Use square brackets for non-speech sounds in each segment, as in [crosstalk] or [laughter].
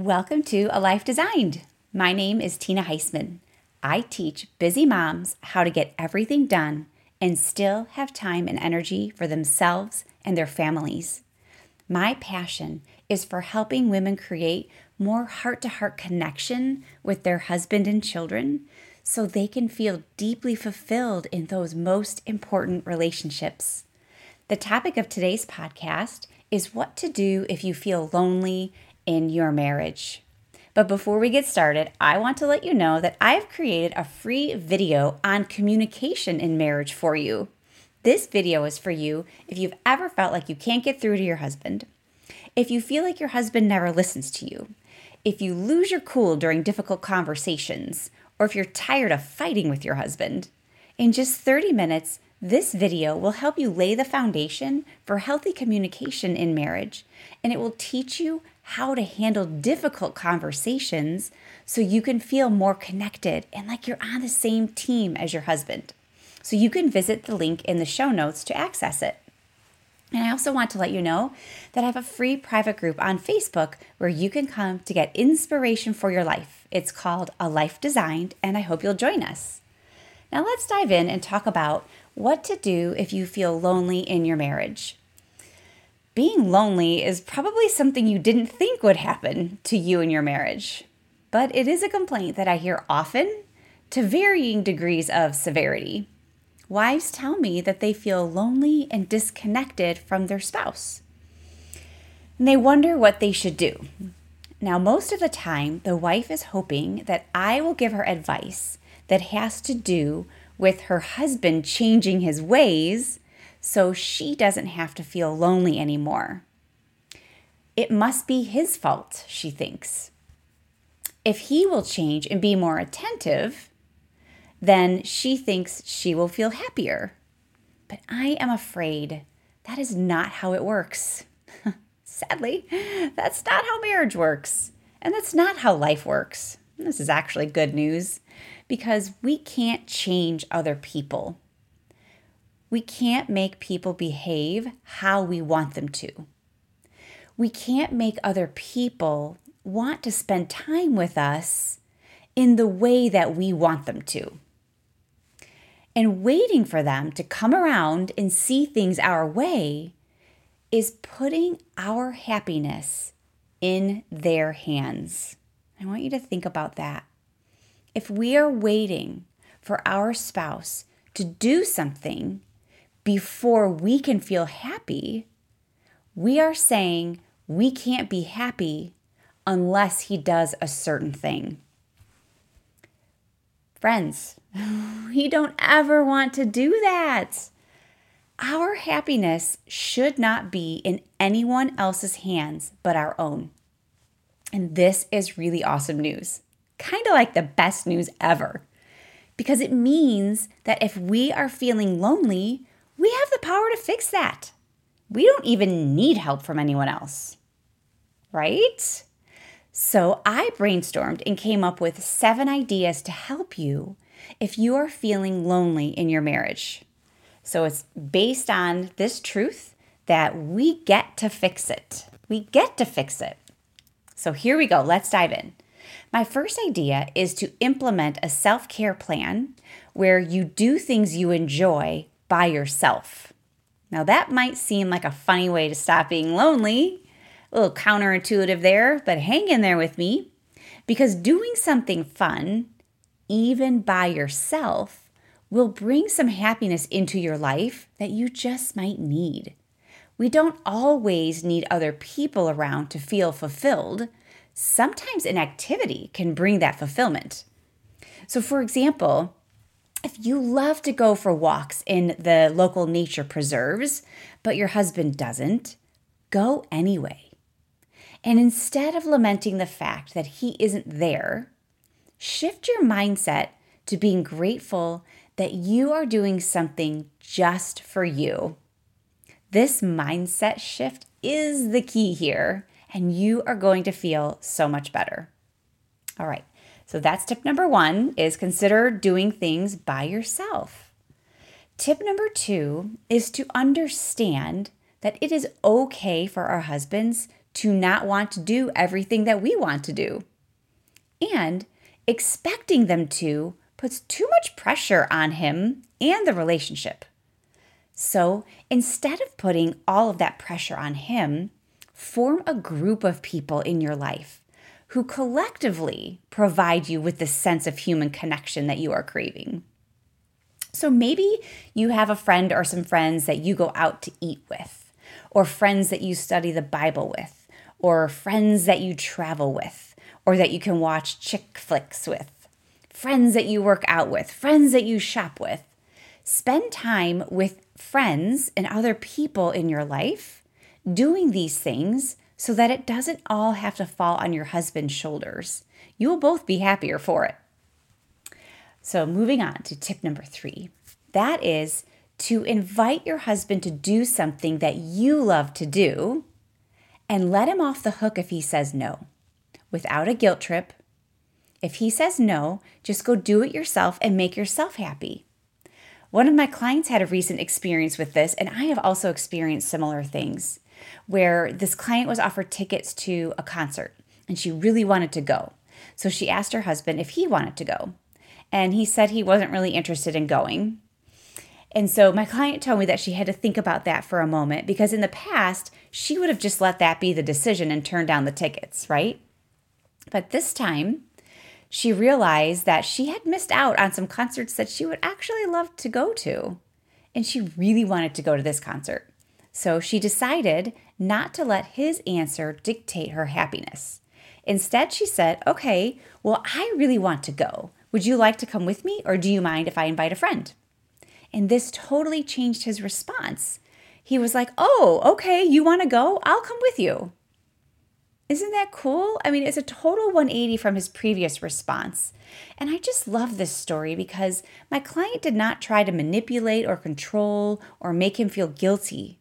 Welcome to A Life Designed. My name is Tina Heisman. I teach busy moms how to get everything done and still have time and energy for themselves and their families. My passion is for helping women create more heart to heart connection with their husband and children so they can feel deeply fulfilled in those most important relationships. The topic of today's podcast is what to do if you feel lonely in your marriage. But before we get started, I want to let you know that I've created a free video on communication in marriage for you. This video is for you if you've ever felt like you can't get through to your husband, if you feel like your husband never listens to you, if you lose your cool during difficult conversations, or if you're tired of fighting with your husband. In just 30 minutes, this video will help you lay the foundation for healthy communication in marriage, and it will teach you how to handle difficult conversations so you can feel more connected and like you're on the same team as your husband. So you can visit the link in the show notes to access it. And I also want to let you know that I have a free private group on Facebook where you can come to get inspiration for your life. It's called A Life Designed, and I hope you'll join us. Now, let's dive in and talk about what to do if you feel lonely in your marriage being lonely is probably something you didn't think would happen to you in your marriage. But it is a complaint that I hear often to varying degrees of severity. Wives tell me that they feel lonely and disconnected from their spouse. And they wonder what they should do. Now, most of the time, the wife is hoping that I will give her advice that has to do with her husband changing his ways so she doesn't have to feel lonely anymore. It must be his fault, she thinks. If he will change and be more attentive, then she thinks she will feel happier. But I am afraid that is not how it works. [laughs] Sadly, that's not how marriage works. And that's not how life works. This is actually good news because we can't change other people. We can't make people behave how we want them to. We can't make other people want to spend time with us in the way that we want them to. And waiting for them to come around and see things our way is putting our happiness in their hands. I want you to think about that. If we are waiting for our spouse to do something before we can feel happy, we are saying we can't be happy unless he does a certain thing. Friends, [laughs] we don't ever want to do that. Our happiness should not be in anyone else's hands but our own. And this is really awesome news, kind of like the best news ever, because it means that if we are feeling lonely, we have the power to fix that. We don't even need help from anyone else, right? So I brainstormed and came up with seven ideas to help you if you are feeling lonely in your marriage. So it's based on this truth that we get to fix it. We get to fix it. So here we go. Let's dive in. My first idea is to implement a self care plan where you do things you enjoy by yourself. Now, that might seem like a funny way to stop being lonely, a little counterintuitive there, but hang in there with me because doing something fun, even by yourself, will bring some happiness into your life that you just might need. We don't always need other people around to feel fulfilled. Sometimes an activity can bring that fulfillment. So, for example, you love to go for walks in the local nature preserves, but your husband doesn't, go anyway. And instead of lamenting the fact that he isn't there, shift your mindset to being grateful that you are doing something just for you. This mindset shift is the key here, and you are going to feel so much better. All right, so that's tip number one is consider doing things by yourself. Tip number two is to understand that it is okay for our husbands to not want to do everything that we want to do. And expecting them to puts too much pressure on him and the relationship. So instead of putting all of that pressure on him, form a group of people in your life who collectively provide you with the sense of human connection that you are craving. So maybe you have a friend or some friends that you go out to eat with, or friends that you study the Bible with, or friends that you travel with, or that you can watch chick flicks with, friends that you work out with, friends that you shop with. Spend time with friends and other people in your life doing these things so that it doesn't all have to fall on your husband's shoulders. You will both be happier for it. So, moving on to tip number three that is to invite your husband to do something that you love to do and let him off the hook if he says no without a guilt trip. If he says no, just go do it yourself and make yourself happy. One of my clients had a recent experience with this, and I have also experienced similar things where this client was offered tickets to a concert and she really wanted to go. So she asked her husband if he wanted to go. And he said he wasn't really interested in going. And so my client told me that she had to think about that for a moment because in the past, she would have just let that be the decision and turned down the tickets, right? But this time, she realized that she had missed out on some concerts that she would actually love to go to. And she really wanted to go to this concert. So she decided not to let his answer dictate her happiness. Instead, she said, Okay, well, I really want to go. Would you like to come with me, or do you mind if I invite a friend? And this totally changed his response. He was like, Oh, okay, you want to go? I'll come with you. Isn't that cool? I mean, it's a total 180 from his previous response. And I just love this story because my client did not try to manipulate or control or make him feel guilty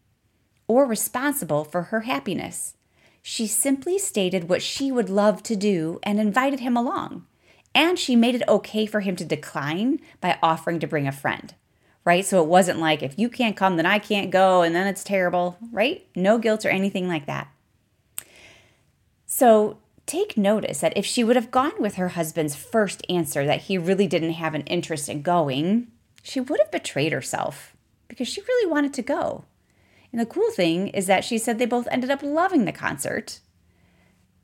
or responsible for her happiness. She simply stated what she would love to do and invited him along. And she made it okay for him to decline by offering to bring a friend, right? So it wasn't like, if you can't come, then I can't go, and then it's terrible, right? No guilt or anything like that. So take notice that if she would have gone with her husband's first answer that he really didn't have an interest in going, she would have betrayed herself because she really wanted to go. And the cool thing is that she said they both ended up loving the concert,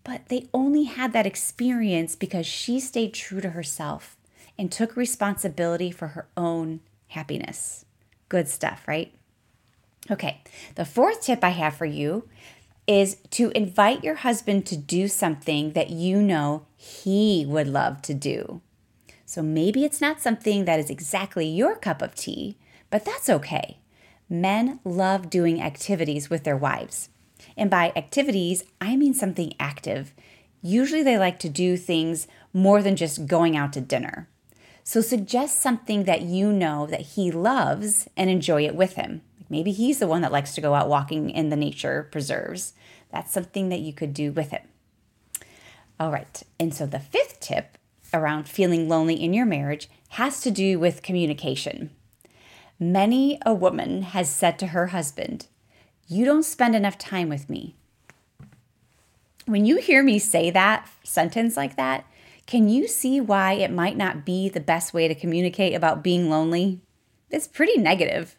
but they only had that experience because she stayed true to herself and took responsibility for her own happiness. Good stuff, right? Okay, the fourth tip I have for you is to invite your husband to do something that you know he would love to do. So maybe it's not something that is exactly your cup of tea, but that's okay men love doing activities with their wives. And by activities, I mean something active. Usually they like to do things more than just going out to dinner. So suggest something that you know that he loves and enjoy it with him. Maybe he's the one that likes to go out walking in the nature preserves. That's something that you could do with him. All right. And so the fifth tip around feeling lonely in your marriage has to do with communication. Many a woman has said to her husband, You don't spend enough time with me. When you hear me say that sentence like that, can you see why it might not be the best way to communicate about being lonely? It's pretty negative,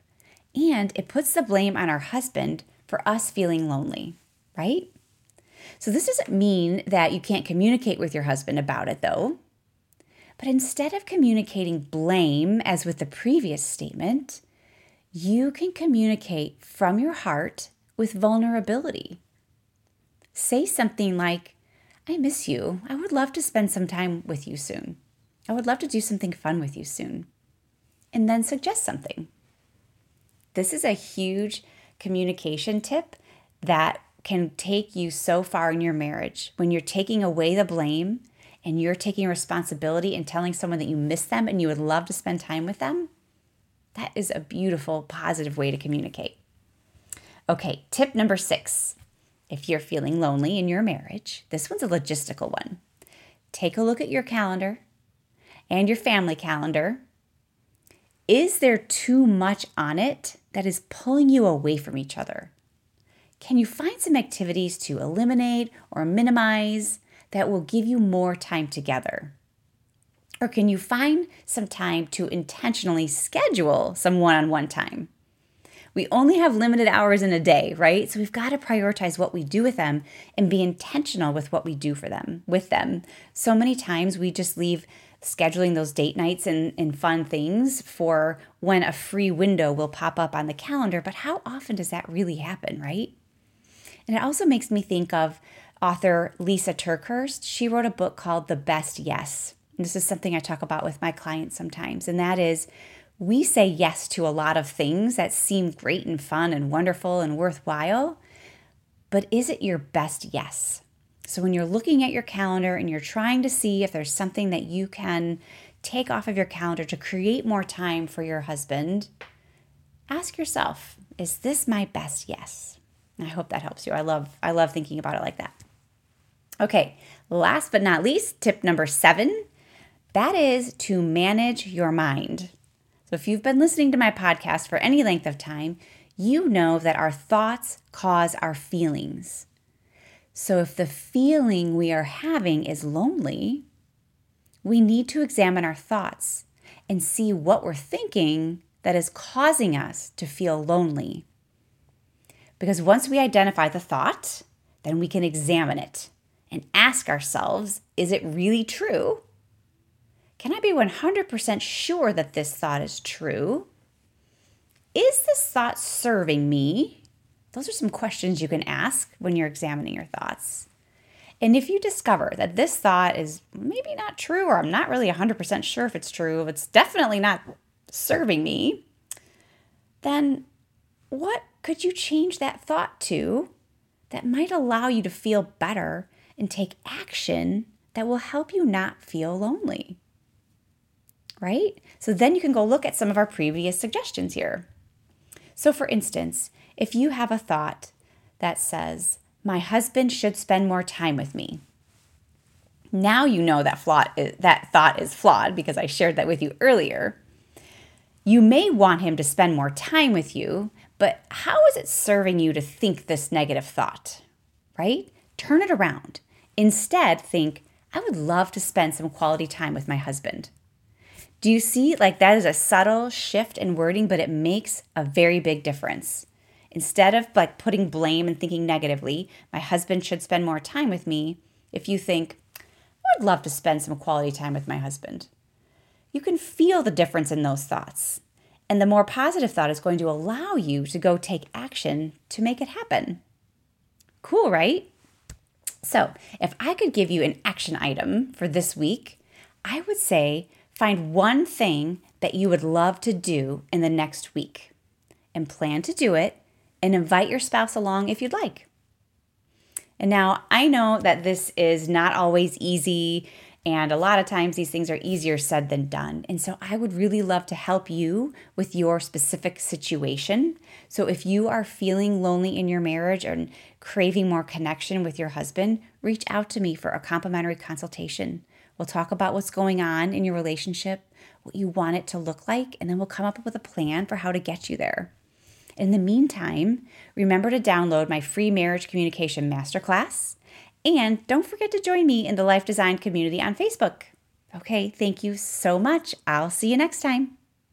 and it puts the blame on our husband for us feeling lonely, right? So, this doesn't mean that you can't communicate with your husband about it, though. But instead of communicating blame, as with the previous statement, you can communicate from your heart with vulnerability. Say something like, I miss you. I would love to spend some time with you soon. I would love to do something fun with you soon. And then suggest something. This is a huge communication tip that can take you so far in your marriage when you're taking away the blame and you're taking responsibility and telling someone that you miss them and you would love to spend time with them, that is a beautiful, positive way to communicate. Okay, tip number six. If you're feeling lonely in your marriage, this one's a logistical one. Take a look at your calendar and your family calendar. Is there too much on it that is pulling you away from each other? can you find some activities to eliminate or minimize that will give you more time together? Or can you find some time to intentionally schedule some one on one time? We only have limited hours in a day, right? So we've got to prioritize what we do with them and be intentional with what we do for them, with them. So many times we just leave scheduling those date nights and, and fun things for when a free window will pop up on the calendar. But how often does that really happen, right? And it also makes me think of author Lysa TerKeurst. She wrote a book called The Best Yes. And this is something I talk about with my clients sometimes, and that is we say yes to a lot of things that seem great and fun and wonderful and worthwhile, but is it your best yes? So when you're looking at your calendar and you're trying to see if there's something that you can take off of your calendar to create more time for your husband, ask yourself, is this my best yes? I hope that helps you. I love I love thinking about it like that. Okay, last but not least, tip number 7, that is to manage your mind. So if you've been listening to my podcast for any length of time, you know that our thoughts cause our feelings. So if the feeling we are having is lonely, we need to examine our thoughts and see what we're thinking that is causing us to feel lonely. Because once we identify the thought, then we can examine it and ask ourselves is it really true? Can I be 100% sure that this thought is true? Is this thought serving me? Those are some questions you can ask when you're examining your thoughts. And if you discover that this thought is maybe not true, or I'm not really 100% sure if it's true, if it's definitely not serving me, then what could you change that thought to that might allow you to feel better and take action that will help you not feel lonely? Right? So then you can go look at some of our previous suggestions here. So, for instance, if you have a thought that says, My husband should spend more time with me, now you know that, flawed, eh, that thought is flawed because I shared that with you earlier. You may want him to spend more time with you, but how is it serving you to think this negative thought? Right? Turn it around. Instead, think, I would love to spend some quality time with my husband. Do you see? Like that is a subtle shift in wording, but it makes a very big difference. Instead of like putting blame and thinking negatively, my husband should spend more time with me, if you think, I would love to spend some quality time with my husband, you can feel the difference in those thoughts. And the more positive thought is going to allow you to go take action to make it happen. Cool, right? So, if I could give you an action item for this week, I would say find one thing that you would love to do in the next week and plan to do it and invite your spouse along if you'd like. And now I know that this is not always easy, and a lot of times these things are easier said than done. And so I would really love to help you with your specific situation. So if you are feeling lonely in your marriage and craving more connection with your husband, reach out to me for a complimentary consultation. We'll talk about what's going on in your relationship, what you want it to look like, and then we'll come up with a plan for how to get you there. In the meantime, remember to download my free marriage communication masterclass. And don't forget to join me in the Life Design community on Facebook. Okay, thank you so much. I'll see you next time.